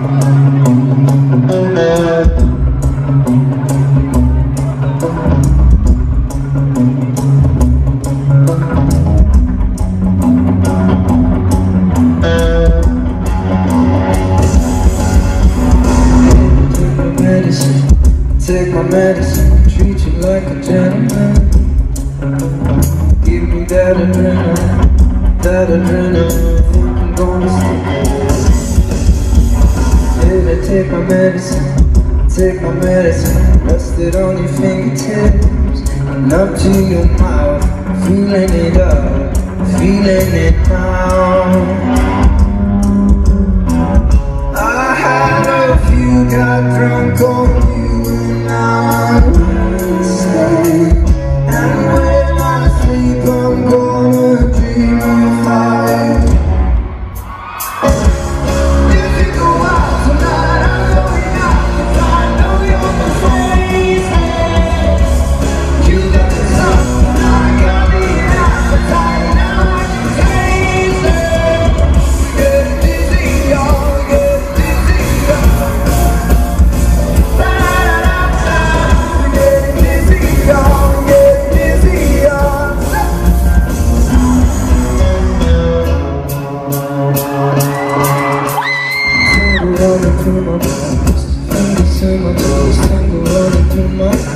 Take my medicine, treat you like a gentleman. Give me that adrenaline, that adrenaline. I'm gonna stick Take my medicine, take my medicine. Rest it on your fingertips and up to your mouth. Feeling it up, feeling it now. running through my bones, running through my bones, tango running through my